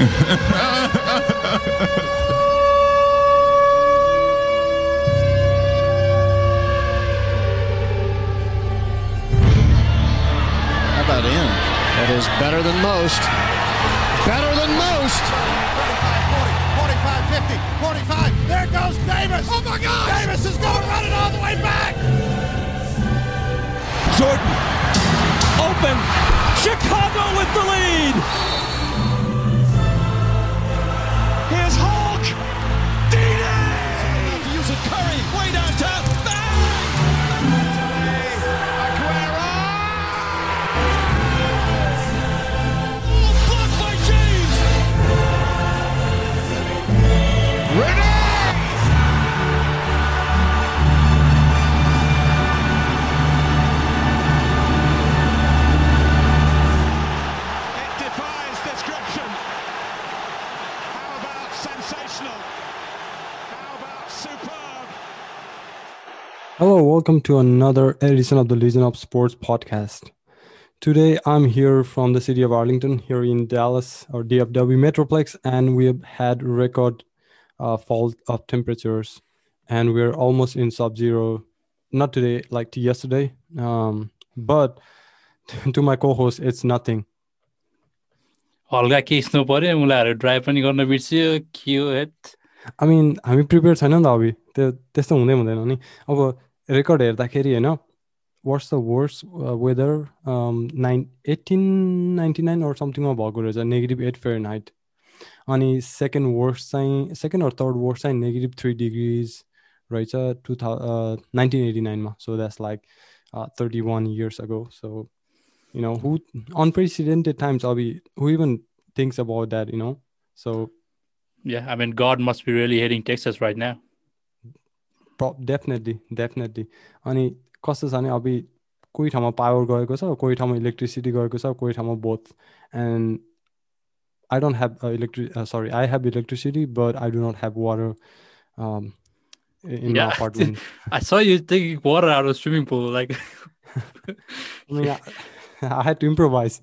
How about in? That is better than most. Better than most. 45, 50, 45. There goes Davis. Oh my God! Davis is going to run it all the way back. Jordan. Open. Chicago with the lead. D-Day. Use. Curry way downtown. Hello, welcome to another edition of the Legion of Sports podcast. Today, I'm here from the city of Arlington, here in Dallas or DFW Metroplex, and we have had record uh, fall of temperatures, and we're almost in sub-zero. Not today, like to yesterday, um, but to my co-host, it's nothing. हल्का केही snow पर्यो उनीहरू drive पनि गर्न बिर्सियो के हो hate I मिन हामी प्रिपेयर छैन नि त अभि त्यो त्यस्तो हुँदै हुँदैन नि अब रेकर्ड हेर्दाखेरि होइन what's the worst weather nine eighteen ninety nine or समथिङमा भएको रहेछ नेगेटिभ एट फेयर नाइट अनि सेकेन्ड वर्स चाहिँ सेकेन्ड अर थर्ड वर्स चाहिँ नेगेटिभ थ्री डिग्रिज रहेछ टु थाउ नाइन्टिन एटी नाइनमा so that's like thirty one years ago so you know who unprecedented times Abhi, who even thinks about that you know so Yeah, I mean, God must be really hating Texas right now. pro- definitely definitely अनि कस्तो छ भने अभि कोही ठाउँमा power गएको छ कोही ठाउँमा इलेक्ट्रिसिटी गएको छ कोही ठाउँमा both and I don't have इलेक्ट्रि sorry I have electricity but I do not have water in Yeah. Apartment I saw you taking water out of swimming pool. Like, I mean, I, I had to improvise.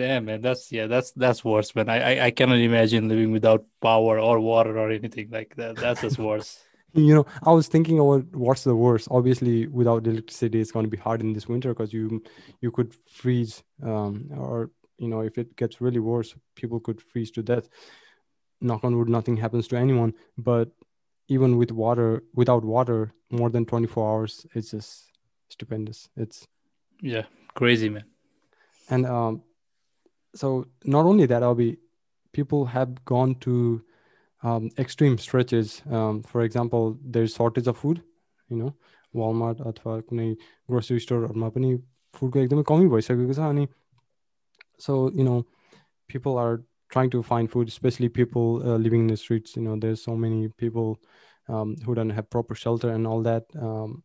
damn, man, that's yeah, that's that's worse, man. I I, I cannot imagine living without power or water or anything like that. That's just worse. You know, I was thinking about what's the worst. Obviously, without electricity, it's going to be hard in this winter because you you could freeze, um, or you know, if it gets really worse, people could freeze to death. Knock on wood, nothing happens to anyone. But even with water, without water, more than twenty four hours, it's just stupendous. It's Yeah, crazy, man. and um, so not only that, I'll be people have gone to um, extreme stretches. Um, for example, there's shortage of food. You know, Walmart अथवा कुनै grocery स्टोरहरूमा पनि फुडको एकदमै कमी भइसकेको छ अनि so you know people are trying to find food especially people uh, living in the streets you know there's so many people um, who don't have proper shelter and all that um,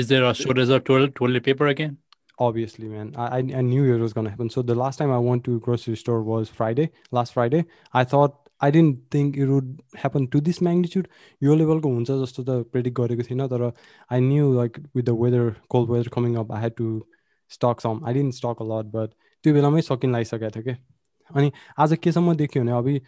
Is there a shortage of toilet toilet paper again? obviously man I, I I knew it was gonna happen so the last time i went to grocery store was friday last friday i thought i didn't think it would happen to this magnitude यो लेभलको हुन्छ जस्तो त predict गरेको थिइनँ तर I knew like with the weather cold weather coming up I had to stock some I didn't stuck a lot but त्यो बेलामै सकिन लागिसकेको थियो क्या अनि आज केसम्म देख्यो भने अभि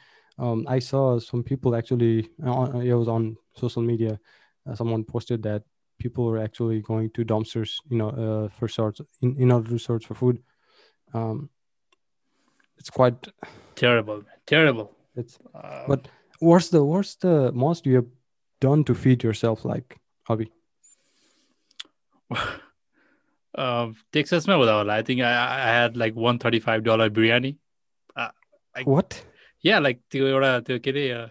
I saw some people actually it was on social media uh, someone posted that people were actually going to dumpsters you know uh, for search in, in order to search for food um it's quite Terrible, man. Terrible. it's Uh, but what's the what's the most you have done to feed yourself like hobby um, Texasमा हुँदा होला I think I, I had like one thirty five dollar biryani. what या like त्यो एउटा त्यो के अरे अ,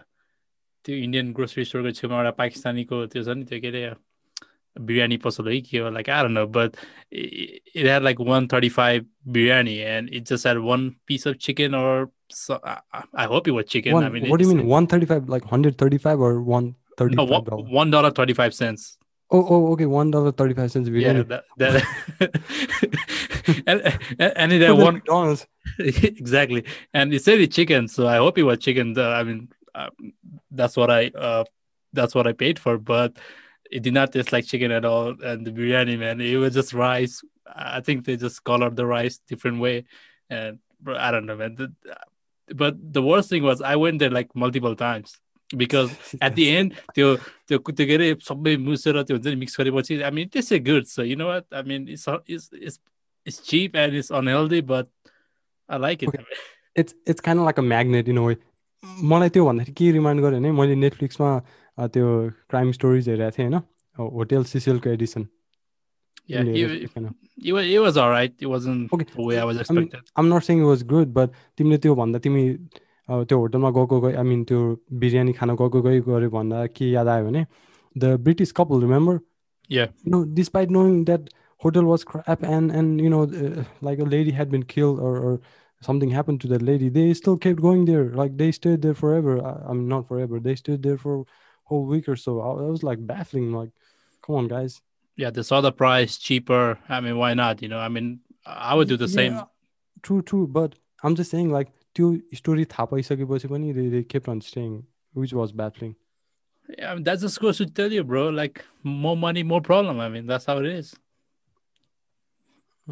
त्यो Indian grocery स्टोरको छेउमा एउटा पाकिस्तानीको त्यो छ नि त्यो के अरे biryani possibly or like I don't know, but it, it had like 135 biryani and it just had one piece of chicken or so I, I hope it was chicken. One, I mean, what do you mean 135 like 135 or 135? No, one dollar 35 cents. Oh, oh, okay, one dollar 35 cents biryani. Yeah, that, that and, and it had one McDonald's. exactly. And it said it chicken, so I hope it was chicken. I mean, uh, that's what I uh, that's what I paid for, but it did not taste like chicken at all and the biryani man it was just rice i think they just colored the rice different way and bro, i don't know man The- but the worst thing was I went there like multiple times because at the end त्यो त्यो त्यो के अरे सबै मुसेर त्यो हुन्छ नि mix गरेपछि आई मिन त्यसै good so you know what आई मिन it's it's it's it's cheap and it's unhealthy but I like it it's it's kind like a magnet in way मलाई त्यो भन्दाखेरि के रिमाइन्ड गर्यो भने मैले नेटफ्लिक्समा त्यो क्राइम स्टोरिज हेरेको थिएँ होइन hotel सिसिलको Edison Yeah, it, it, was, it was all right. It wasn't okay. the way I was expected. I mean, I'm not saying it was good, but तिमीले त्यो भन्दा तिमी त्यो होटलमा गएको गए आई मिन त्यो बिरयानी खान गएको गइ गऱ्यो भन्दा के याद आयो भने the British couple remember Yeah. You know, despite knowing that hotel was crap and and you know uh, like a lady had been killed or, or something happened to that lady, they still kept going there. Like they stayed there forever. I, I'm not forever. They stayed there for a whole week or so. I, I was like baffling. Like, come on, guys. Yeah, they saw the price cheaper. I mean, why not? You know, I mean, I would do the yeah, same. True, true. But I'm just saying, like, त्यो story थाहा पाइसकेपछि पनि they, they kept on staying, which was baffling. Yeah, I mean, that's just goes to tell you, bro. Like, more money, more problem. I mean, that's how it is.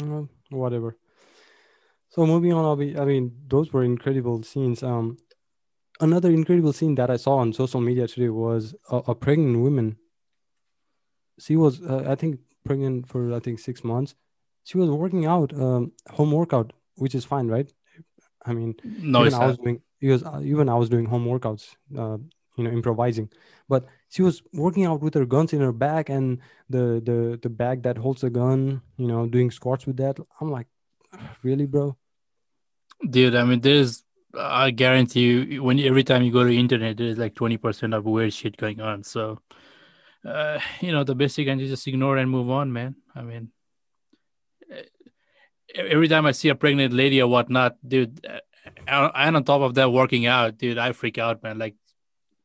Uh, whatever. So moving on, I'll be, I mean, those were incredible scenes. Um, another incredible scene that I saw on social media today was a, a pregnant woman. She was uh, i think pregnant for i think six months. She was working out um, home workout which is fine right? I mean no even i was doing because uh, even i was doing home workouts uh, you know improvising. But she was working out with her guns in her back and the the the bag that holds the gun you know doing squats with that. I'm like really bro? Dude i mean there's i guarantee you when every time you go to internet there's like 20% of weird shit going on so uh, you know, the best you can just ignore and move on, man. I mean, every time I see a pregnant lady or whatnot, dude, uh, and on top of that, working out, dude, I freak out, man. Like,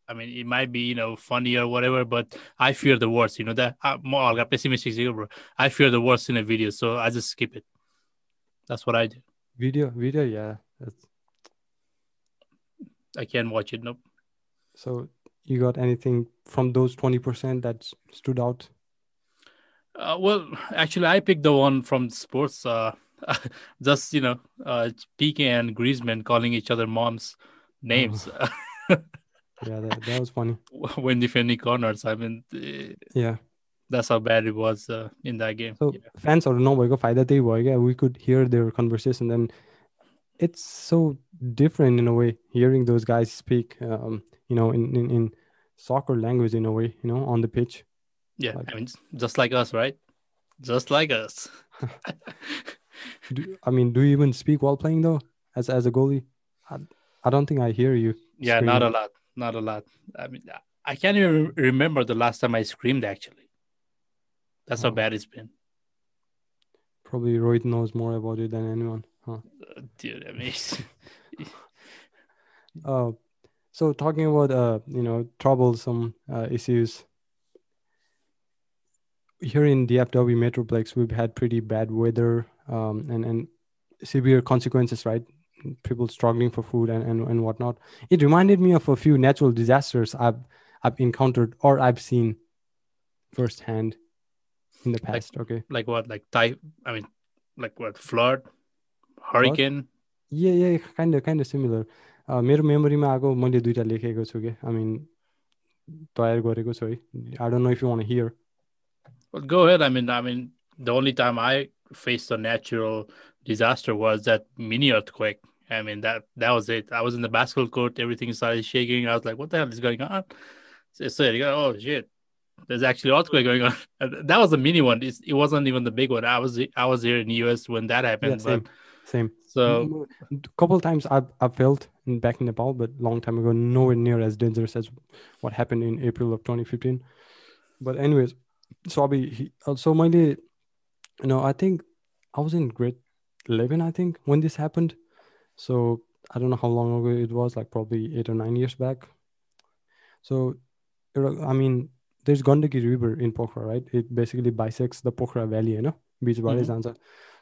I mean, it might be, you know, funny or whatever, but I fear the worst, you know, that I'm uh, more pessimistic, bro. I fear the worst in a video, so I just skip it. That's what I do. Video, video, yeah. That's... I can watch it. Nope. So you got anything from those 20% that stood out? Uh, well, actually, I picked the one from sports. Uh, just, you know, uh, Piqué and Griezmann calling each other mom's names. Oh. yeah, that, that, was funny. when defending corners, I mean, eh, yeah. That's how bad it was uh, in that game. So yeah. fans or no, फायदा त्यही भयो Yeah, we could hear their conversation then it's so different in a way hearing those guys speak um, you know, in, in, in soccer language in a way, you know, on the pitch. Yeah, like, I mean, just like us, right? Just like us. do, I mean, do you even speak while playing though, as as a goalie? I, I don't think I hear you. Yeah, screaming. not a lot, not a lot. I mean, I can't even remember the last time I screamed. Actually, that's oh. how bad it's been. Probably roy knows more about it than anyone, huh? Uh, dude, I mean. uh, so talking about uh, you know troublesome uh, issues here in the DFW Metroplex, we've had pretty bad weather um, and and severe consequences, right? People struggling for food and, and and whatnot. It reminded me of a few natural disasters I've I've encountered or I've seen firsthand in the past. Like, okay, like what? Like type? I mean, like what? Flood, hurricane. What? Yeah, yeah, kind of, kind of similar. मेरो मेमोरीमा आएको मैले दुइटा लेखेको छु कि आई मिन तयार गरेको छु है I don't know if you one here Well, go ahead. I mean, I mean, the only time I faced a natural disaster was that mini earthquake. I mean, that that was it. I was in the basketball court. Everything started shaking. I was like, "What the hell is going on?" So, so you go, "Oh shit, there's actually earthquake going on." that was a mini one. It's, it wasn't even the big one. I was I was here in the US when that happened. Yeah, same, but, same. So a couple of times I've, I've felt in, back in Nepal, but long time ago, nowhere near as dangerous as what happened in April of 2015. But anyways, so I'll be so my you know, I think I was in grade 11, I think, when this happened. So I don't know how long ago it was, like probably eight or nine years back. So, I mean, there's Gandaki River in Pokhara, right? It basically bisects the Pokhara Valley, you know, beach mm-hmm.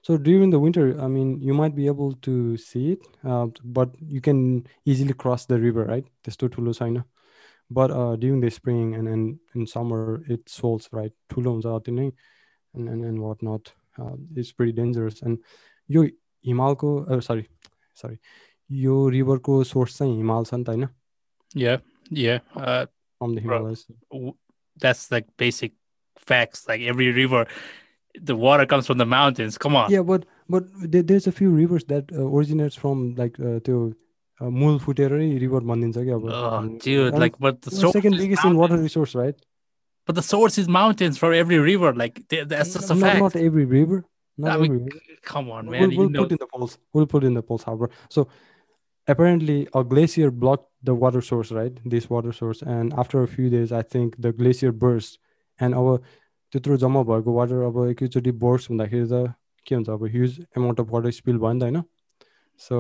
So during the winter, I mean, you might be able to see it, uh, but you can easily cross the river, right? त्यस्तो ठुलो छैन but uh, during the spring and, and in summer it swells right ठुलो हुन्छ अति नै and, and, and whatnot uh, it's pretty dangerous and yo हिमालको sorry sorry yo रिभरको source चाहिँ हिमाल छ नि त होइन Yeah, yeah. Uh, from the Bro. Himalayas w- that's like basic facts. Like every river, the water comes from the mountains. Come on. Yeah, but but there, there's a few rivers that uh, originates from like uh, त्यो uh, मूल फुटेरै river बनिन्छ कि अब Oh, हामी- dude, and like, but the it's source second is biggest in water mountains. resource, right? But the source is mountains for every river. Like th- that's just a not, fact. not every river. Not I every mean, river. come on, man. We'll, you we'll know, put in the polls. We'll put in the polls, however. So apparently a glacier blocked the water source, right? This water source. And after a few days, I think the glacier burst. And अब त्यत्रो जम्मा भएको water अब एकैचोटि bourse हुँदाखेरि त के हुन्छ अब huge amount of water spill भयो नि त होइन। सो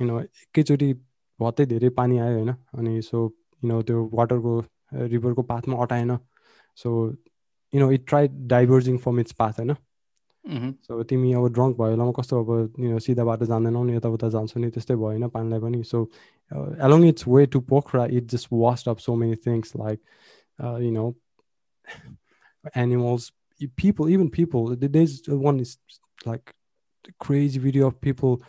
यु नो एकैचोटि भत्तै धेरै पानी आयो होइन अनि सो यु नो त्यो वाटरको रिभरको पाथमा अटाएन। So you know it try diverging from its path होइन. सो तिमी अब ड्रङ्क भयो बेलामा कस्तो अब सिधा बाटो जान्दैनौ नि यताउता जान्छौ नि त्यस्तै भयो होइन पानीलाई पनि। So along its way to Pokhara it just washed up so many things like you know animals people even people there's one is like crazy video of people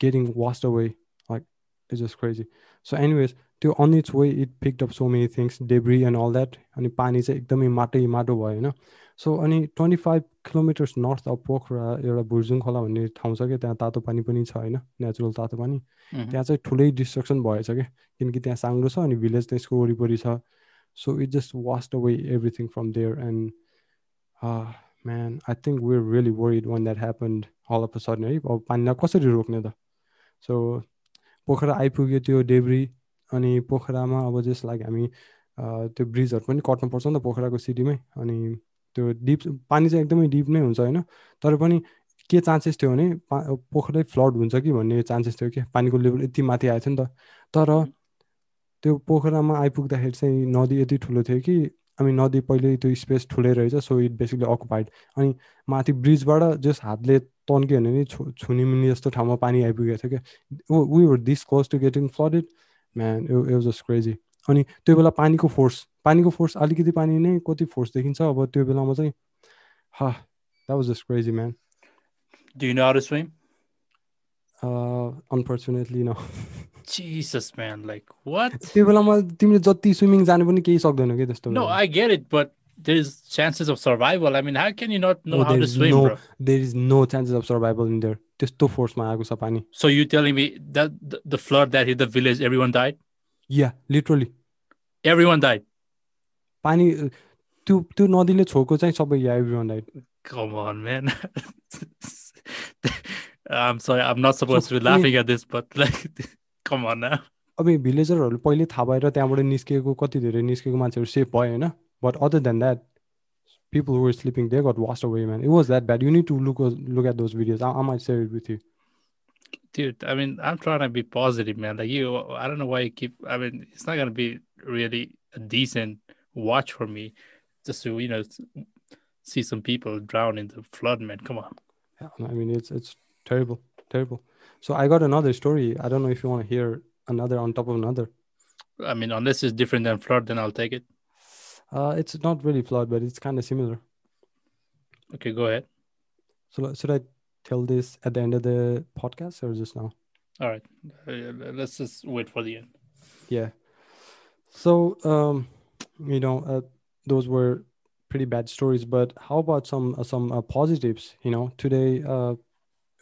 getting washed away like it's just crazy so anyways त्यो on its way it picked up so many things debris and all that अनि पानी चाहिँ एकदमै माटै माटो भयो होइन so अनि twenty five kilometres north of Pokhara एउटा भुर्जुङ खोला भन्ने ठाउँ छ क्या त्यहाँ तातो पानी पनि छ होइन नेचुरल तातो पानी Mhm. त्यहाँ चाहिँ ठुलै डिस्ट्रक्सन भएछ क्या किनकि त्यहाँ साङ्लो छ अनि भिलेज त्यसको वरिपरि छ so it just washed away everything from there and man I think we're really worried one that happened all of a sudden है अब पानीलाई कसरी रोक्ने त सो पोखरा आइपुग्यो त्यो डेब्री अनि पोखरामा अब जस्ट लाइक हामी त्यो ब्रिजहरू पनि कट्नुपर्छ नि त पोखराको सिटीमै अनि त्यो डिप पानी चाहिँ एकदमै डिप नै हुन्छ होइन तर पनि के चान्सेस थियो भने पोखरै फ्लड हुन्छ कि भन्ने चान्सेस थियो कि पानीको लेभल यति माथि आएको थियो नि त तर त्यो पोखरामा आइपुग्दाखेरि चाहिँ नदी यति ठुलो थियो कि अनि नदी पहिल्यै त्यो स्पेस ठुलै रहेछ सो इट बेसिकली अकुपाइड अनि माथि ब्रिजबाट जस्ट हातले तन्क्यो भने नि छु छुनी मुनि जस्तो ठाउँमा पानी आइपुगेको थियो क्या। We were this close to getting flooded man it was just crazy अनि त्यो बेला पानीको फोर्स पानीको फोर्स अलिकति पानी नै कति फोर्स देखिन्छ अब त्यो बेलामा चाहिँ हा that was just crazy man? Unfortunately न Jesus, man. Like what? त्यो बेलामा तिमीले जति स्विमिङ जानु पनि केही सक्दैनौ कि त्यस्तो No। I get it, but there's chances of survival. I mean, how can you not know Oh, how to swim, no- bro? there is no chances of survival in there त्यस्तो फोर्समा आएको छ पानी So you telling me that the, the flood that hit the village, everyone died? या literally Everyone died. पानी अ, त्यो त्यो नदीले छोएको चाहिँ सबै या one right Come on, man. I'm sorry, I'm not supposed to be laughing at this, but like, come on now. अब भिलेजरहरू पहिले थाहा भएर त्यहाँबाट निस्केको कति धेरै निस्केको मान्छेहरू सेफ भयो होइन but other than that people were sleeping they got washed away man it was that bad you need to look look at those videos I might share it with you Dude, I mean, I'm trying to be positive, man. Like you, I don't know why you keep. I mean, it's not gonna be really a decent watch for me, just to you know see some people drown in the flood, man. Come on. I mean it's it's terrible terrible so I got another story I don't know if you want to hear another on top of another I mean, unless it's different than flood, then I'll take it. uh it's not really flawed but it's kind of similar Okay, go ahead. so should I tell this at the end of the podcast or just now All right, uh, let's just wait for the end. Yeah. So, um, you know, uh, those were pretty bad stories, but how about some uh, some uh, positives? You know, today, uh,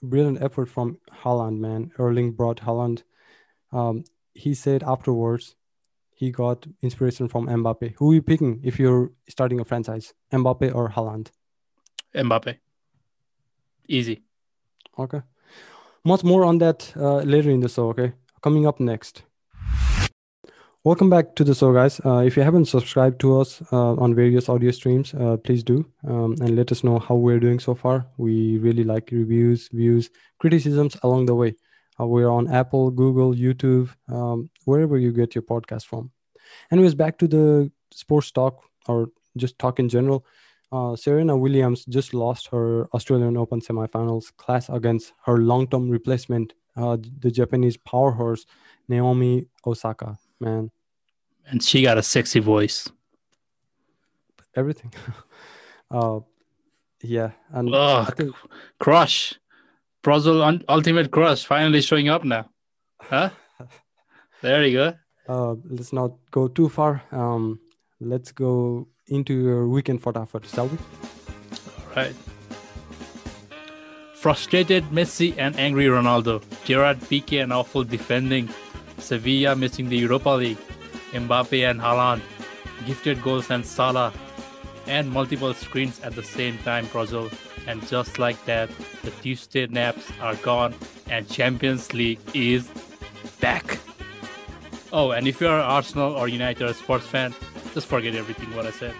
brilliant effort from Haaland, man, Erling Braut Haaland. Um, he said afterwards he got inspiration from Mbappe. Who are you picking if you're starting a franchise, Mbappe or Haaland? Mbappe. Easy. Okay. Much more on that uh, later in the show. Okay. Coming up next. Welcome back to the show, guys. Uh, if you haven't subscribed to us uh, on various audio streams, uh, please do um, and let us know how we're doing so far. We really like reviews, views, criticisms along the way. Uh, we're on Apple, Google, YouTube, um, wherever you get your podcast from. Anyways, back to the sports talk or just talk in general. Uh, Serena Williams just lost her Australian Open semifinals clash against her long-term replacement, uh, the Japanese powerhouse Naomi Osaka. Man, And she got a sexy voice. everything. uh, yeah, and Oh, think crush. Brazil un- ultimate crush finally showing up now. Huh? There you go. Uh, let's not go too far. Um, let's go into your weekend for Tafat, shall we? Right. Frustrated Messi and angry Ronaldo. Gerard Piqué and awful defending. Sevilla missing the Europa League. Mbappe and Haaland. Gifted goals and Salah. And multiple screens at the same time, Brazil. And just like that, the Tuesday naps are gone and Champions League is back. Oh, and if you're an Arsenal or United or sports fan, just forget everything what I said.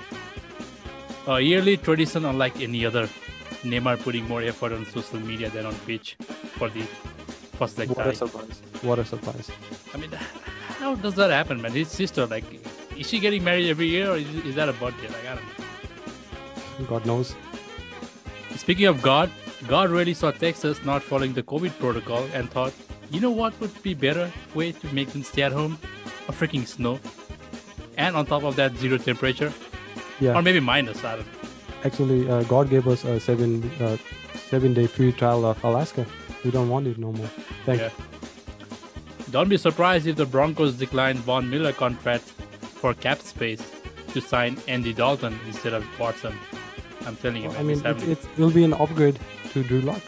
A yearly tradition unlike any other. Neymar putting more effort on social media than on pitch for the first leg What tie. a surprise! What a surprise! I mean, how does that happen, man? His sister, like, is she getting married every year or is, is that a birthday? Like, I don't know. God knows. Speaking of God, God really saw Texas not following the COVID protocol and thought, you know what would be better way to make them stay at home? A freaking snow. And on top of that, zero temperature. Yeah. Or maybe minus, I don't know. Actually, uh, God gave us a seven uh, seven day free trial of Alaska. We don't want it no more. Thank Yeah. Don't be surprised if the Broncos decline Von Miller contract for cap space to sign Andy Dalton instead of Watson. I'm telling you, man, I mean, it, it will be an upgrade to Drew Lock.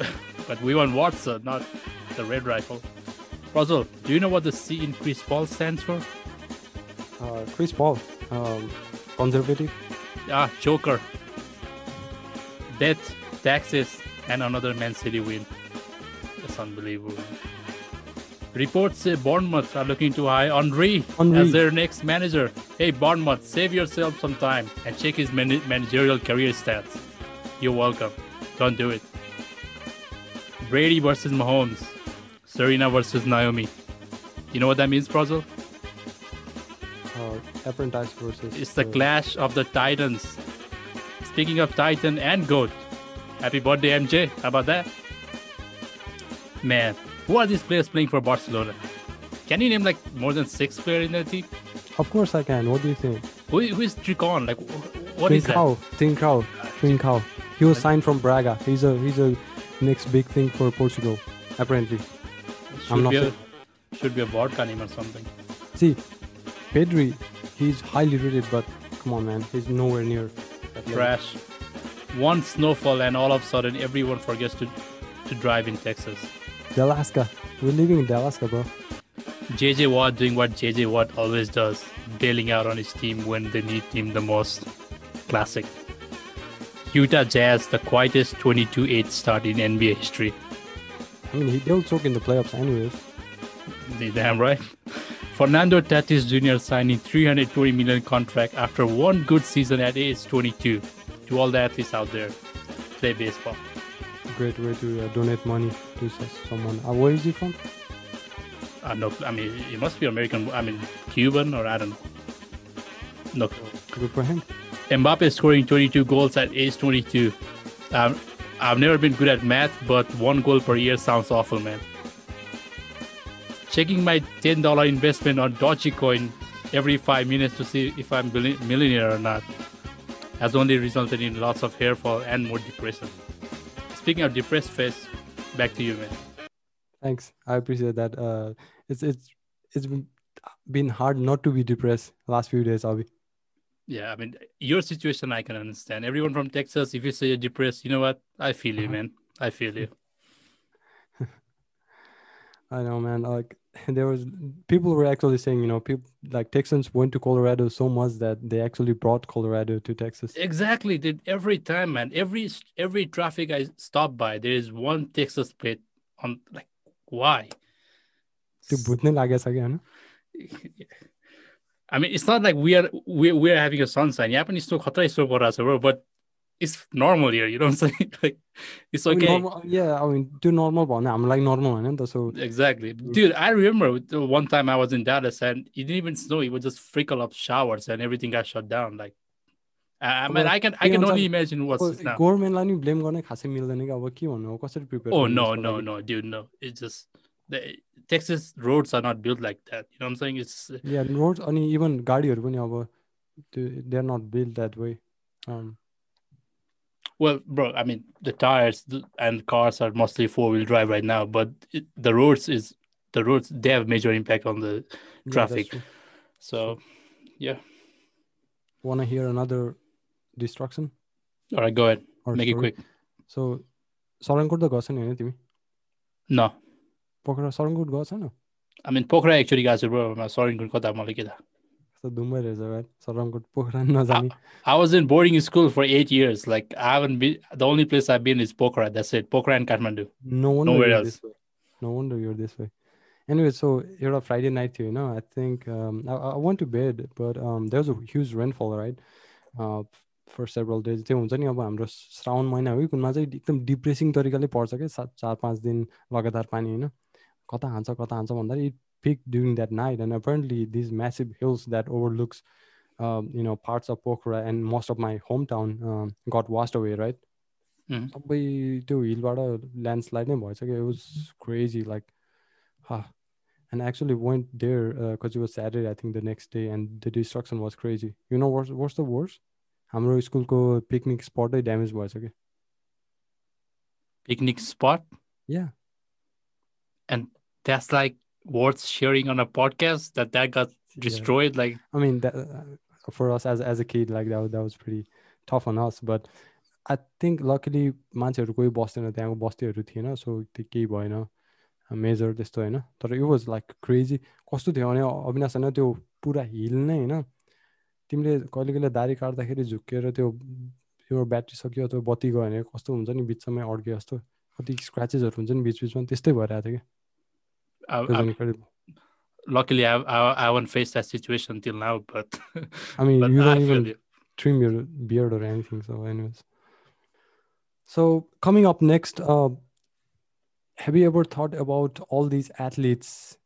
But we want Watson, not the red rifle. Russell, do you know what the C in Chris Paul stands for? Uh, Chris Paul, um, conservative. Ah, Joker. Death, taxes, and another Man City win. That's unbelievable. Reports say Bournemouth are looking to hire Henri Henry. as their next manager. Hey, Bournemouth, save yourself some time and check his man- managerial career stats. You're welcome. Don't do it. Brady versus Mahomes. Serena versus Naomi. You know what that means, Brazil? Uh, apprentice versus. It's the uh, clash of the titans. Speaking of Titan and Goat, happy birthday, MJ. How about that? Man, who are these players playing for Barcelona? Can you name like more than six players in the team? Of course, I can. What do you think? Who, who is Tricon? Like, wh- what is that? Trincao, Trincao, Trincao. He was signed from Braga. He's a he's a next big thing for Portugal, apparently. Should I'm not be a, sure. should be a vodka name or something. See, Pedri, he's highly rated, but come on, man, he's nowhere near. Trash. One snowfall and all of a sudden everyone forgets to to drive in Texas. Alaska. We're living in Alaska, bro. JJ Watt doing what JJ Watt always does, bailing out on his team when they need him the most. Classic. Utah Jazz, the quietest 22 8 start in NBA history. I mean, he, they'll choke in the playoffs anyways. The damn right. Fernando Tatis Jr. signing 320 million contract after one good season at age 22. To all the athletes out there, play baseball. Great way to uh, donate money to s- someone. Uh, where is he from? Uh, no, I mean, it must be American, I mean, Cuban or I don't know. No, Good for him. Mbappe scoring 22 goals at age 22. Um, I've never been good at math, but one goal per year sounds awful, man. Checking my $10 investment on Dogecoin every five minutes to see if I'm millionaire or not has only resulted in lots of hair fall and more depression. Speaking of depressed face, back to you, man. Thanks. I appreciate that. Uh, it's it's it's been- been hard not to be depressed last few days, Avi. Yeah, I mean, your situation I can understand. Everyone from Texas, if you say you're depressed, you know what? I feel you, Uh-huh. man. I feel you. I know, man. Like there was people were actually saying you know people like texans went to colorado so much that they actually brought colorado to texas. Exactly did every time man every every traffic i stop by there is one texas plate on like why? I mean, it's not like we are we we are having a sunshine. Japan is still but it's normal here. You I'm? Like, it's I mean, okay. normal- yeah, I mean, त्यो normal भन्ने हाम्रो लागि normal होइन नि त सो Exactly, dude. I remember with the one time I was in Dallas and it didn't even snow. It was just trickle of showers and everything got shut down. Like, I, mean, I can I can only imagine what's now. गभर्मेन्टलाई नि blame गर्ने खासै मिल्दैन कि अब के भन्नु कसरी prepare Oh no, no, no, dude, no. It's just the Texas roads are not built like that. You know what I'm saying? It's या रोड अनि इभन गाडीहरू पनि अब त्यो they are not build that way well, bro. I mean, the tires th- and cars are mostly four wheel drive right now, but it, the roads is the roads they have major impact on the Yeah, that's traffic. true. so yeah. Want to hear another destruction All right, go ahead. or Make it story? quick. So सरङकोट त गएको छैन होइन तिमी No. पोखरा सरङकोट गएको छैन I mean Pokhara actually गएको छु bro सरिङको कता मलाई के थाहा कस्तो दुमै रहेछ भाइ सरमकोट पोखरा नजाने I was in boarding school for eight years like I haven't be the only place I been is Pokhara that's it Pokhara and Kathmandu no one no way no you're this way anyway so एउटा Friday night थियो होइन I think I want to bed but there was a huge rainfall right for several days त्यो हुन्छ नि अब हाम्रो श्रावण महिना हो कि कुनमा चाहिँ एकदम डिप्रेसिङ तरिकाले पर्छ क्या? सात चार पाँच दिन लगातार पानी होइन? कता हान्छ कता हान्छ भन्दाखेरि it pick during that night end apparently these massive hills that ओभरलुक्स you know parts of Pokhara end most of my home town gut washed away right Mhm. सबै त्यो हिलबाट ल्यान्डस्लाइड नै भएछ क्या वाज क्रेजी लाइक हा end actually Venant there कज was Saturday I think the next day and the destruction was crazy you know verse verse the verse हाम्रो स्कुलको picnic स्पटै damage भएछ कि Picnic spot. या And that's like worth sharing on a podcast that that got destroyed. Like I mean, that, uh, for us as as a kid, like that, was- that was pretty tough on us. But I think luckily मान्छेहरू कोही बस्दैन त्यहाँको बस्तीहरू थिएन सो त्यो केही भएन major त्यस्तो होइन तर यो वाज लाइक क्रेजी कस्तो थियो भने अविनाश होइन त्यो पुरा हिल नै होइन तिमीले कहिले कहिले दारी काट्दाखेरि झुक्किएर त्यो त्यो ब्याट्री सक्यो अथवा बत्ती गयो भने कस्तो हुन्छ नि बिचमै अड्क्यो जस्तो कति स्क्र्याचेसहरू हुन्छ नि बिच बिचमा त्यस्तै भइरहेको थियो I, क्या I'm, incredible. luckily, I, I I haven't faced that situation till now. But I mean, but you don't even you. trim your beard or anything. So, anyways. So, coming up next, uh, have you ever thought about all these athletes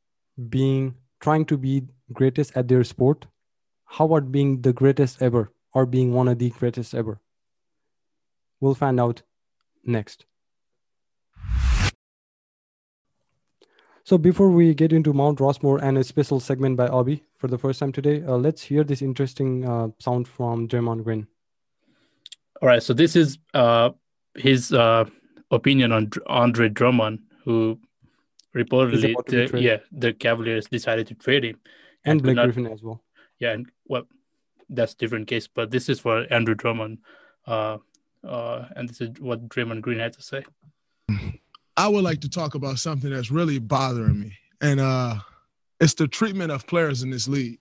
being trying to be greatest at their sport? How about being the greatest ever or being one of the greatest ever? We'll find out next. So, before we get into Mount Rushmore and a special segment by Avi for the first time today, uh, let's hear this interesting uh, sound from Draymond Green. All right, so this is uh his uh opinion on Dr- Andre Drummond, who reportedly, about to be the, yeah, the Cavaliers decided to trade him. And could Blake not- Griffin as well. yeah, and well, that's different case, but this is for Andrew Drummond, uh, uh, and this is what Draymond Green had to say. I would like to talk about something that's really bothering me, and uh, it's the treatment of players in this league.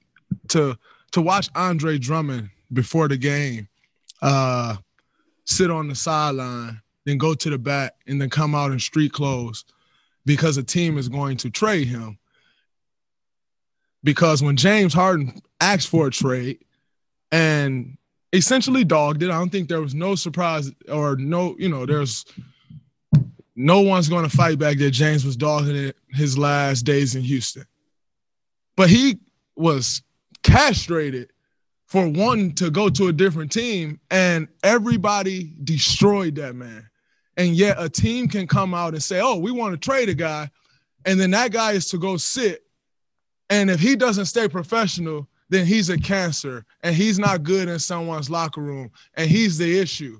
To to watch Andre Drummond before the game, uh, sit on the sideline, then go to the back, and then come out in street clothes because a team is going to trade him. Because when James Harden asked for a trade and essentially dogged it, I don't think there was no surprise or no, you know, there's no one's going to fight back that James was dogging it his last days in Houston. But he was castrated for wanting to go to a different team, and everybody destroyed that man. And yet, a team can come out and say, Oh, we want to trade a guy. And then that guy is to go sit. And if he doesn't stay professional, then he's a cancer and he's not good in someone's locker room. And he's the issue.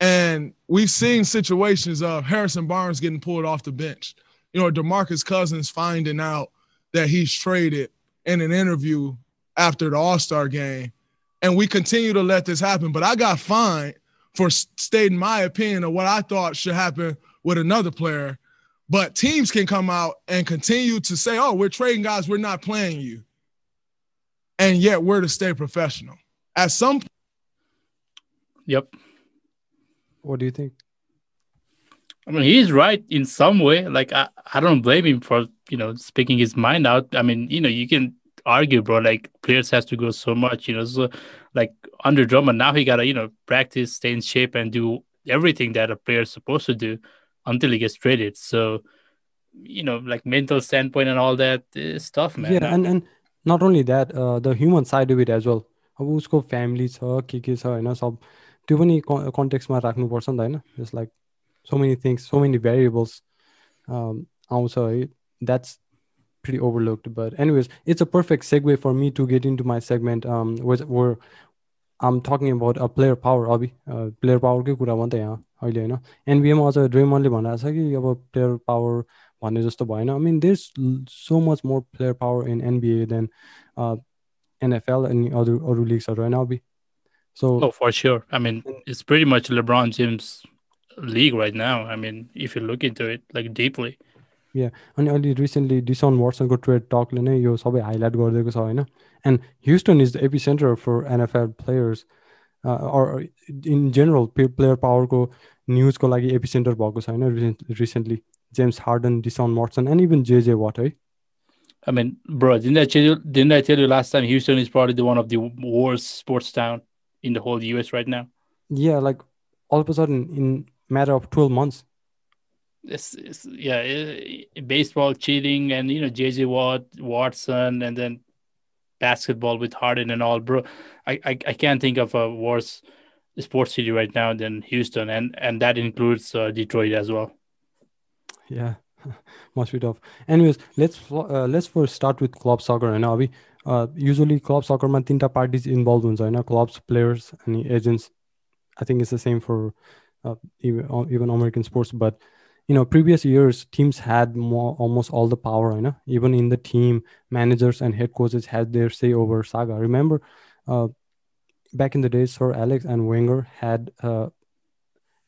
And we've seen situations of Harrison Barnes getting pulled off the bench. You know, DeMarcus Cousins finding out that he's traded in an interview after the All Star game. And we continue to let this happen. But I got fined for stating my opinion of what I thought should happen with another player. But teams can come out and continue to say, oh, we're trading guys, we're not playing you. And yet we're to stay professional. At some Yep. What do you think? I mean, he's right in some way. Like, I, I don't blame him for, you know, speaking his mind out. I mean, you know, you can argue, bro, like players has to go so much, you know, so like under Drummond, now he got to, you know, practice, stay in shape and do everything that a player is supposed to do until he gets traded. So, you know, like mental standpoint and all that is tough, man. yeah, and, and not only that, uh, the human side of it as well. अब उसको family छ के के छ होइन सब त्यो पनि कन्टेक्समा राख्नुपर्छ नि त होइन just like so many things so many variables आउँछ है that's pretty overlooked. But anyways, it's a perfect segue for me to get into my segment um where, where I'm talking about a player power अभि player पावरकै कुरा मात्रै यहाँ अहिले होइन एनबिएमा अझ ड्रेमनले भनिरहेको छ कि अब प्लेयर पावर भन्ने जस्तो भएन I mean there so much more player power in NBA than NFL अनि अरू अरू लिग्सहरू होइन अभि सो Oh, for sure. I mean, it's pretty much LeBron James league right now. I mean, if you look into it like deeply. अनि अहिले recently डिसन वाट्सनको trade टकले नै यो सबै highlight गरिदिएको छ होइन end Houston is the AP centre for NFL players in general player पावरको न्युजको लागि AP centre भएको छ होइन recently James harden डिसन Watson and even J J वाट है I mean, bro, didn't I tell you? Didn't I tell you last time? Houston is probably the one of the worst sports town in the whole US right now. Yeah, like all of a sudden in matter of 12 months. It's, it's yeah, it, baseball cheating and you know JJ Watt, Watson, and then basketball with Harden and all, bro. I, I, I can't think of a worse sports city right now than Houston, and and that includes uh, Detroit as well. Yeah, must be tough. Anyways, let's uh, let's first start with club soccer and Avi. Usually club सकरमा तिनवटा parties involve हुन्छ होइन clubs players अनि agents I think it's the same for even American sports but you know previous years teams had more almost all the power you know even in the team managers and head coaches had their say over saga remember uh, back in the days sir alex and wenger had uh,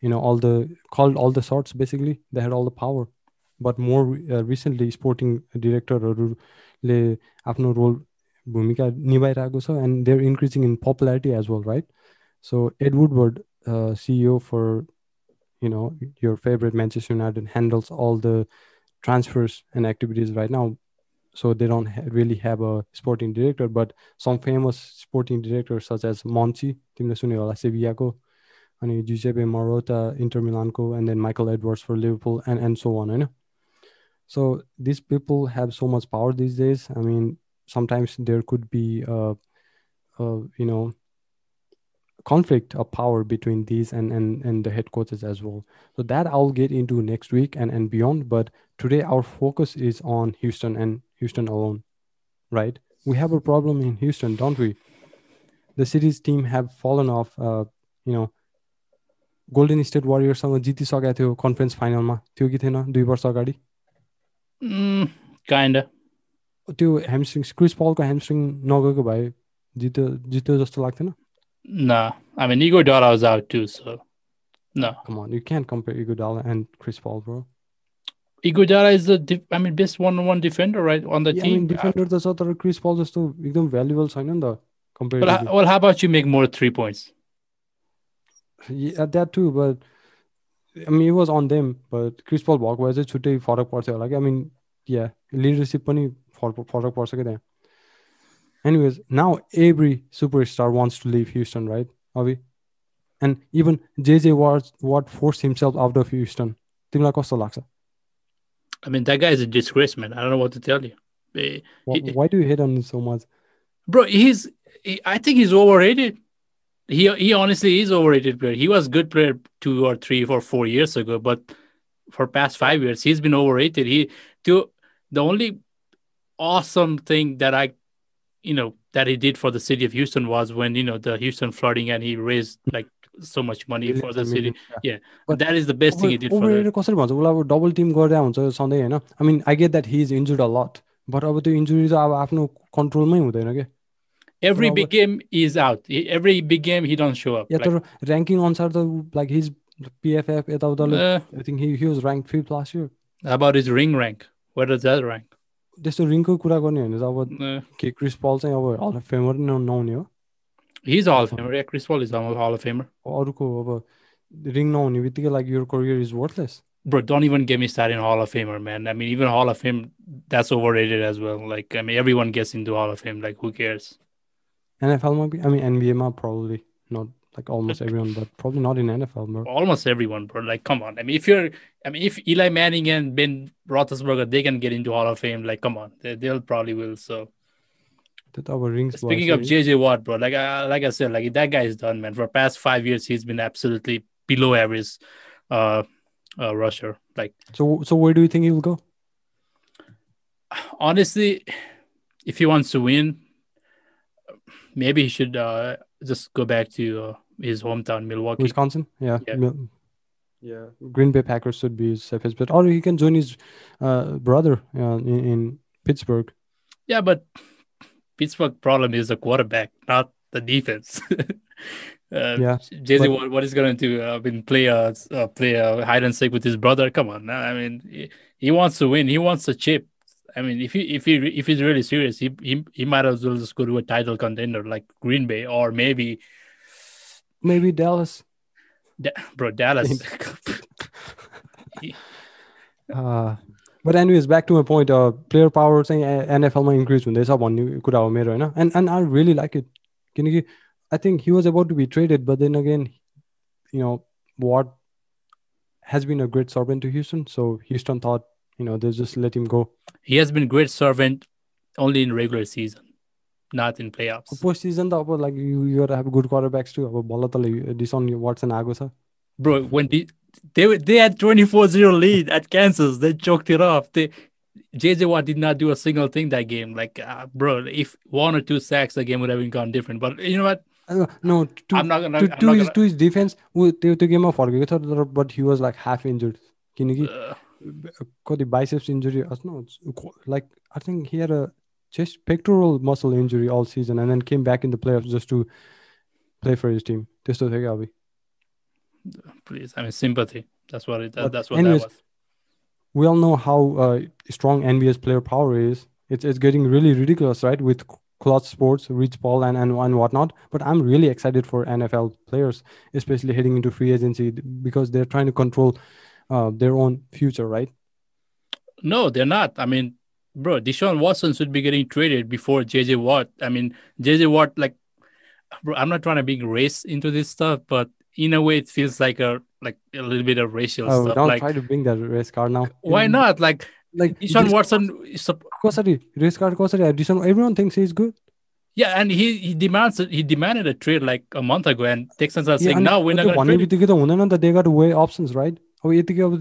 you know all the called all the sorts basically they had all the power but more uh, recently sporting directorहरूले आफ्नो role भूमिका निभाइरहेको छ and there increasing in popularity as well right so एडवुड word CEO for you know your favorite Manchester United handles all the transfers and activities right now. So they don't ha- really have a sporting director, but some famous sporting directors such as Monchi, तिमीले सुन्यो होला सेभियाको अनि Giuseppe Marotta, Inter Milanको, and then Michael Edwards for Liverpool, and and so on. होइन So these people have so much power these days. I mean, sometimes there could be, uh, uh, you know, conflict of power between these and, and and the head coaches as well so that i'll get into next week and and beyond but today our focus is on houston and houston alone right we have a problem in houston don't we the city's team have fallen off uh, you know Golden State वारियर्ससँग जितिसकेको थियो conference फाइनलमा थियो कि थिएन दुई वर्ष अगाडि Mm, kinda. त्यो ह्यामस्ट्रिङ क्रिस पलको ह्यामस्ट्रिङ नगएको भए जित्यो जित्यो जस्तो लाग्थेन Nah, I mean Iguodala was out too, so no. Come on, you can't compare Iguodala and Chris Paul, bro. Iguodala is the def- I mean best one-on-one defender right on the Yeah, I mean, team. Defender त छ तर Chris Paul जस्तो एकदम valuable छैन नि त well, comparatively h- well, how about you make more three points? That to but I मिन it was on them but Chris Paul भएको भए चाहिँ छुट्टै फरक पर्थ्यो होला कि आई मिन या लिडरसिप पनि फरक फरक पर्छ क्या त्यहाँ anyways now every super star wants to live Houston right अभि and even J J watt watt force himself out of Houston तिमीलाई कस्तो लाग्छ I mean that guy is a disgrace, man. I don't know what to tell you. Eh, he- why do hate on so much bro, he's he, I think he's overrated. He he honestly is overrated player. He was good player two or three or four years ago, but for past five years he's been overrated. He to the only awesome thing that I you know that he did for the city of Houston was when you know the Houston flooding and he raised like so much money for the city. Yeah, But that is the best thing he did for over the. कसरी भन्छ उसलाई अब double Tim गर्दा हुन्छ सधैँ होइन I mean I get that he is injured a lot but अब त्यो इन्जुरी त अब आफ्नो कन्ट्रोलमै हुँदैन क्या Every Well, big game he's out. He- Every big game he don't show up. या Like, तर ऱ्याङ्किङ अनुसार त like his पिएफएफ यताउताले uh, I think हि he was rank fifth last year how about his ring rank? Where does that rank? त्यस्तो रिङको कुरा गर्ने हो भने त अब Uh, के क्रिस पल चाहिँ अब हल अफ फेमर नै नहुने हो He's a Hall of Famer. Yeah, Chris Paul is a Hall of Famer. अरूको अब रिङ नहुने बित्तिकै like your career is worthless Bro, don't even get me started in Hall of Famer, man. I mean, even Hall of Fame, that's overrated as well. Like, I mean, everyone gets into Hall of Fame. Like, who cares? एनएफएलमा आई मिन एनबिएमा probably nut like almost everyone, but probably not in NFL, bro. Almost everyone, bro. Like, come on. I mean, if you're, I mean, if Eli Manning and Ben Roethlisberger, they can get into Hall of Fame. Like, come on, they, will probably will. So. That our rings Speaking of JJ Watt, bro, like I like I said, like that guy is done, man. For past five years, he's been absolutely below average, uh, uh, rusher. Like, so so where do you think he will go? Honestly, if he wants to win, maybe he should uh just go back to uh, his hometown, Milwaukee. Wisconsin yeah, Yeah. Mil- Yeah, Green Bay Packers should be his safest bet, or he can join his uh, brother uh, in, in Pittsburgh. Yeah, but Pittsburgh problem is the quarterback, not the defense. uh, Yeah, Jay Z, but- what, what is going to do? Uh, been play a uh, play a hide and seek with his brother? Come on, I mean, he, he wants to win. He wants a chip. I mean, if he if he if he's really serious, he he, he might as well just go to a title contender like Green Bay or maybe, Maybe Dallas. Da- bro, Dallas. Uh, but anyways, back to my point. Uh, player power चाहिँ एनएफएलमा increase हुँदैछ भन्ने कुरा हो मेरो होइन and and I really like it किनकि I think he was about to be traded but then again you know what has been a great servant to Houston. So Houston thought, you know, they just let him go. he has been great servant only in regular season, not in playoffs. Post season त अब like you you gotta have good quarterbacks too. अब बल्ल तल डिसन Watson आएको छ. bro when the, they were- they had 24-0 lead at kansas they choked it off they jj watt did not do a single thing that game like uh, bro if one or two sacks the game would have been gone different but you know what Uh, no, to i'm not gonna, to I'm to not his gonna to his defense ऊ त्यो त्यो गेममा फर्केको छ तर but he was like half injured किनकि the biceps injury. No, like I think he had a chest pectoral muscle injury all season and then came back in the playoffs just to play for his team. Just to क्या Please, I mean sympathy. That's what it. That, that's what anyways, that was. We all know how uh, strong NBA's player power is. It's it's getting really ridiculous, right? With Klutch Sports, Rich Paul, and, and and whatnot. But I'm really excited for NFL players, especially heading into free agency because they're trying to control uh, their own future, right? No, they're not. I mean, bro, Deshaun Watson should be getting traded before JJ Watt. I mean, JJ Watt, like, bro, I'm not trying to bring race into this stuff, but in a way, it feels like a like a little bit of racial oh, stuff. Don't like, try to bring that race card now. Why not? Like, like Deshaun Watson is a Kosari, race card Kosari. Deshaun, everyone thinks he's good. Yeah, and he he demands he demanded a trade like a month ago, and Texans are yeah, saying now we're not going to trade. They got way options, right? अब यतिकै अब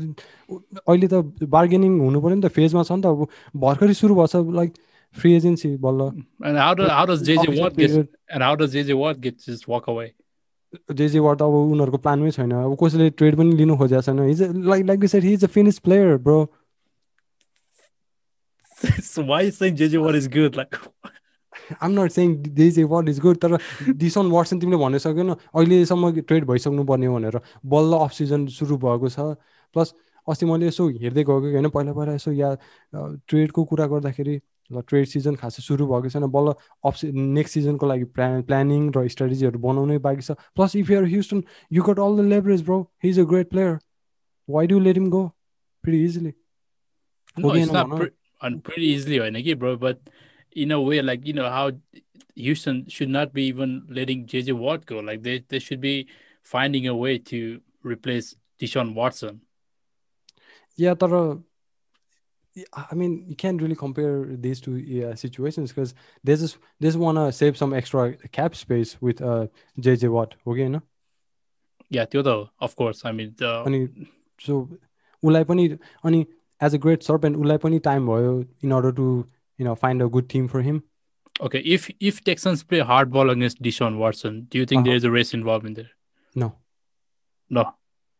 अहिले त bargaining हुनु पर्यो नि त फेजमा छ नि त अब भर्खरै सुरु भएको छ लाइक फ्री एजेन्सी बल्ल you. And how does how does JJ Watt get and how does JJ Watt get just walk away? J Watt अब उनीहरूको प्लानमै छैन अब कसैले ट्रेड पनि लिनु खोजेको छैन he's like like set he's a finish player bro so why are you saying JJ Watt is good? Like um not सेङ J J what is good तर डिसन वाट्सन तिमीले भनिसकेन अहिलेसम्म ट्रेड भइसक्नु पर्ने भनेर बल्ल अफ सिजन सुरु भएको छ। प्लस अस्ति मैले यसो हेर्दै गएको कि होइन पहिला पहिला यसो या ट्रेडको कुरा गर्दाखेरि ल ट्रेड सिजन खासै सुरु भएको छैन बल्ल अफ नेक्स्ट सिजनको लागि प्लान प्लानिङ र स्ट्राटेजीहरू बनाउनै बाँकी छ। Plus if you're Houston you got all the leverage bro. He is a great player why do let him go pretty easily no, Okay, it's no, not no. pre- and pretty easily, right, bro. But in a way, like you know how Houston should not be even letting JJ Watt go. Like they they should be finding a way to replace Deshaun Watson. Yeah, तर I mean, you can't really compare these two uh, situations because they just they just want to save some extra cap space with uh, JJ Watt. Okay, no? Yeah, Theodore, of course. I mean, the, अनि so उसलाई पनि अनि as a great serpent उसलाई पनि time भयो इन order to you know find a good Tim for him okay, if if Texans play hardball against Deshaun Watson, do you think Uh-huh. there is a race involved in there? No No.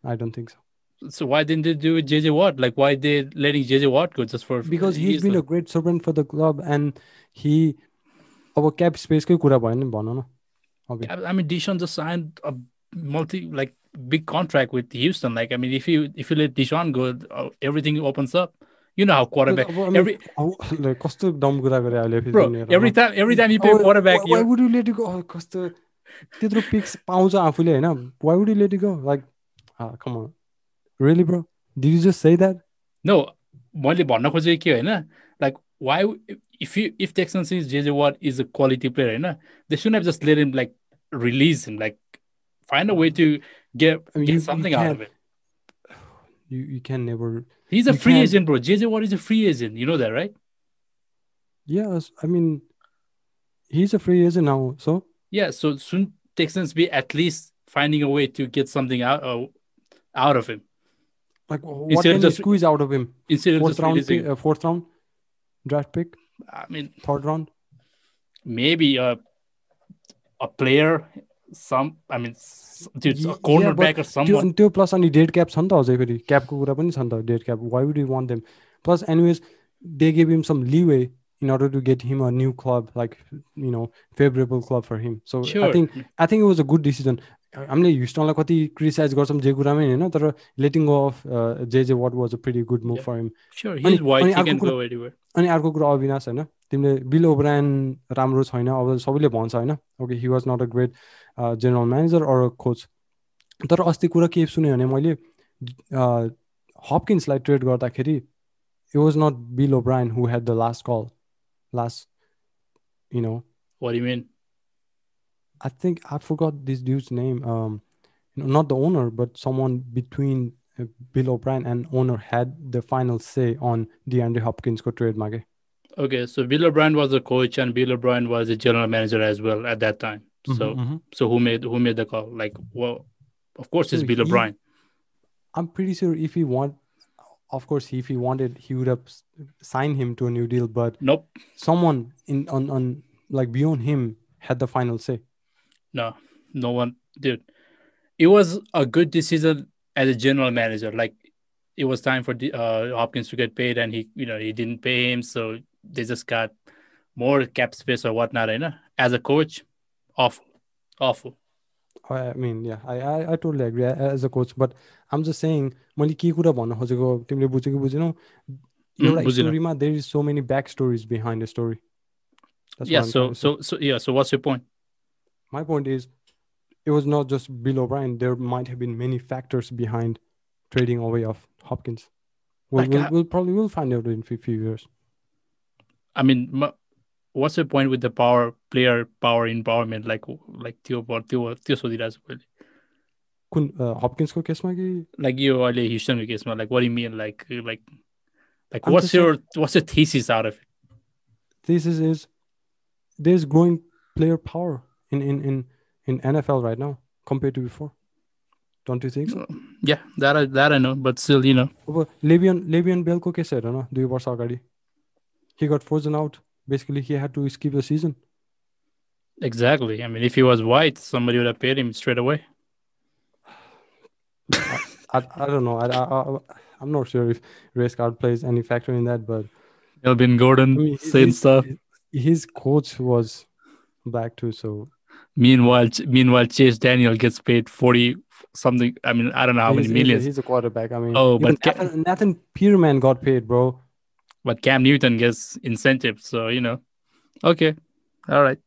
I don't think so So why didn't they do it JJ Watt? Like why they letting JJ Watt go just for because he he's is been the- a great serpent for the club and he अब cap स्पेसकै कुरा भयो नि भनौँ न अब I I mean, Deshaun just signed a multi like big contract with Houston. Like, I mean, if you if you let Deshaun go, uh, everything opens up. You know how quarterback every औ- like, कस्तो डम कुरा गरे अहिले bro every time every time you play quarterback, why you would you let go कस्तो त्यत्रो picks पाउँछ आफूले होइन why would you let go like come on really bro did you just say that no. मैले भन्न खोजेको के होइन like why if you if Texans sees JJ Watt is a quality player, होइन, they shouldn't have just let him like release him. Like find a way to get I mean, get you- you something out of it. You you can never He's a free agent, bro. JJ Watt is a free agent. You know that, right? yes I mean he's a free agent now so Yeah, so shouldn't Texans be at least finding a way to get something out uh, out of him like what Instead of can just- squeeze out of him instead of fourth just round pick, uh, fourth round draft pick I mean, third round maybe a a player yeah, cornerback or त्यो someone. अनि त्यो plus अनि dead cap छ नि त अझै फेरि क्यापको कुरा पनि छ नि त dead cap why would you want them plus anyways they gave him some leeway in order to get him a new club like you know favourable club for him so I. Think I think it was a good decision हामीले ह्युस्टनलाई कति criticise गर्छौँ जे कुरामै होइन तर letting go of J J Watt was a pretty good move. For him. अनि अर्को कुरा अविनाश होइन तिमीले बिल ओब्रायन राम्रो छैन अब सबैले भन्छ होइन okay he was not a great general manager or coach तर अस्ति कुरा के सुनेँ भने मैले हपकिन्सलाई ट्रेड गर्दाखेरि it was not Bill O'Brien who had the last call last you know What do you mean? I think I forgot this dude's name. Um, you know, not the owner, but someone between uh, Bill O'Brien and owner had the final say on DeAndre Hopkins' trade mage. Okay, so Bill O'Brien was the coach, and Bill O'Brien was the general manager as well at that time. So, Mhm. so who made who made the call? Like, well, of course, it's So Bill he- O'Brien. I'm pretty sure if he want, of course, if he wanted, he would have signed him to a new deal. But Nope, someone in on on like beyond him had the final say. no, no one, dude. It was a good decision as a general manager. Like, it was time for uh, Hopkins to get paid, and he, you know, he didn't pay him, so they just got more cap space or whatnot. You know, as a coach, awful, awful. I I mean, yeah, I, I I totally agree a- as a coach, but I'm just saying मैले के कुरा भन्न खोजेको तिमीले बुझ्यो कि बुझेनौ एउटा बुझिनँ। स्टोरीमा there is so many back stories behind the story yeah. So, so, so, yeah. So, what's your point? my point is it was not just Bill O'Brien there might have been many factors behind trading away of Hopkins we'll, Like, we'll, uh, we'll probably will find out in a few years I mean, m- what's the point with the power player power empowerment? Like, like त्यो भ- त्यो त्यो सोधिरहेको छु मैले कुन हपकिन्सको केसमा कि like यो अहिले ह्युस्टनको केसमा like what do you mean like like like I'm what's just saying- your what's your thesis out of it? this is, is there's growing player power in, in, in, in NFL right now compared to before don't you think so Yeah, that I, that I know, but still, you know, अब लेबियन लेबियन बेलको case हेर न दुई वर्ष अगाडि He got frozen out basically he had to skip the season exactly. I mean, if he was white, somebody would have paid him straight away. I, I don't know I, I, I, I'm not sure if race card plays any factor in that but Melvin Gordon I mean, saying his- stuff. his coach was black too so Meanwhile, meanwhile, Chase Daniel gets paid forty something. I mean, I don't know how many he's, he's a- millions, he's a quarterback I mean Oh, but Nathan, Nathan Peterman got paid bro but Cam Newton gets incentives. So you know, okay, all right.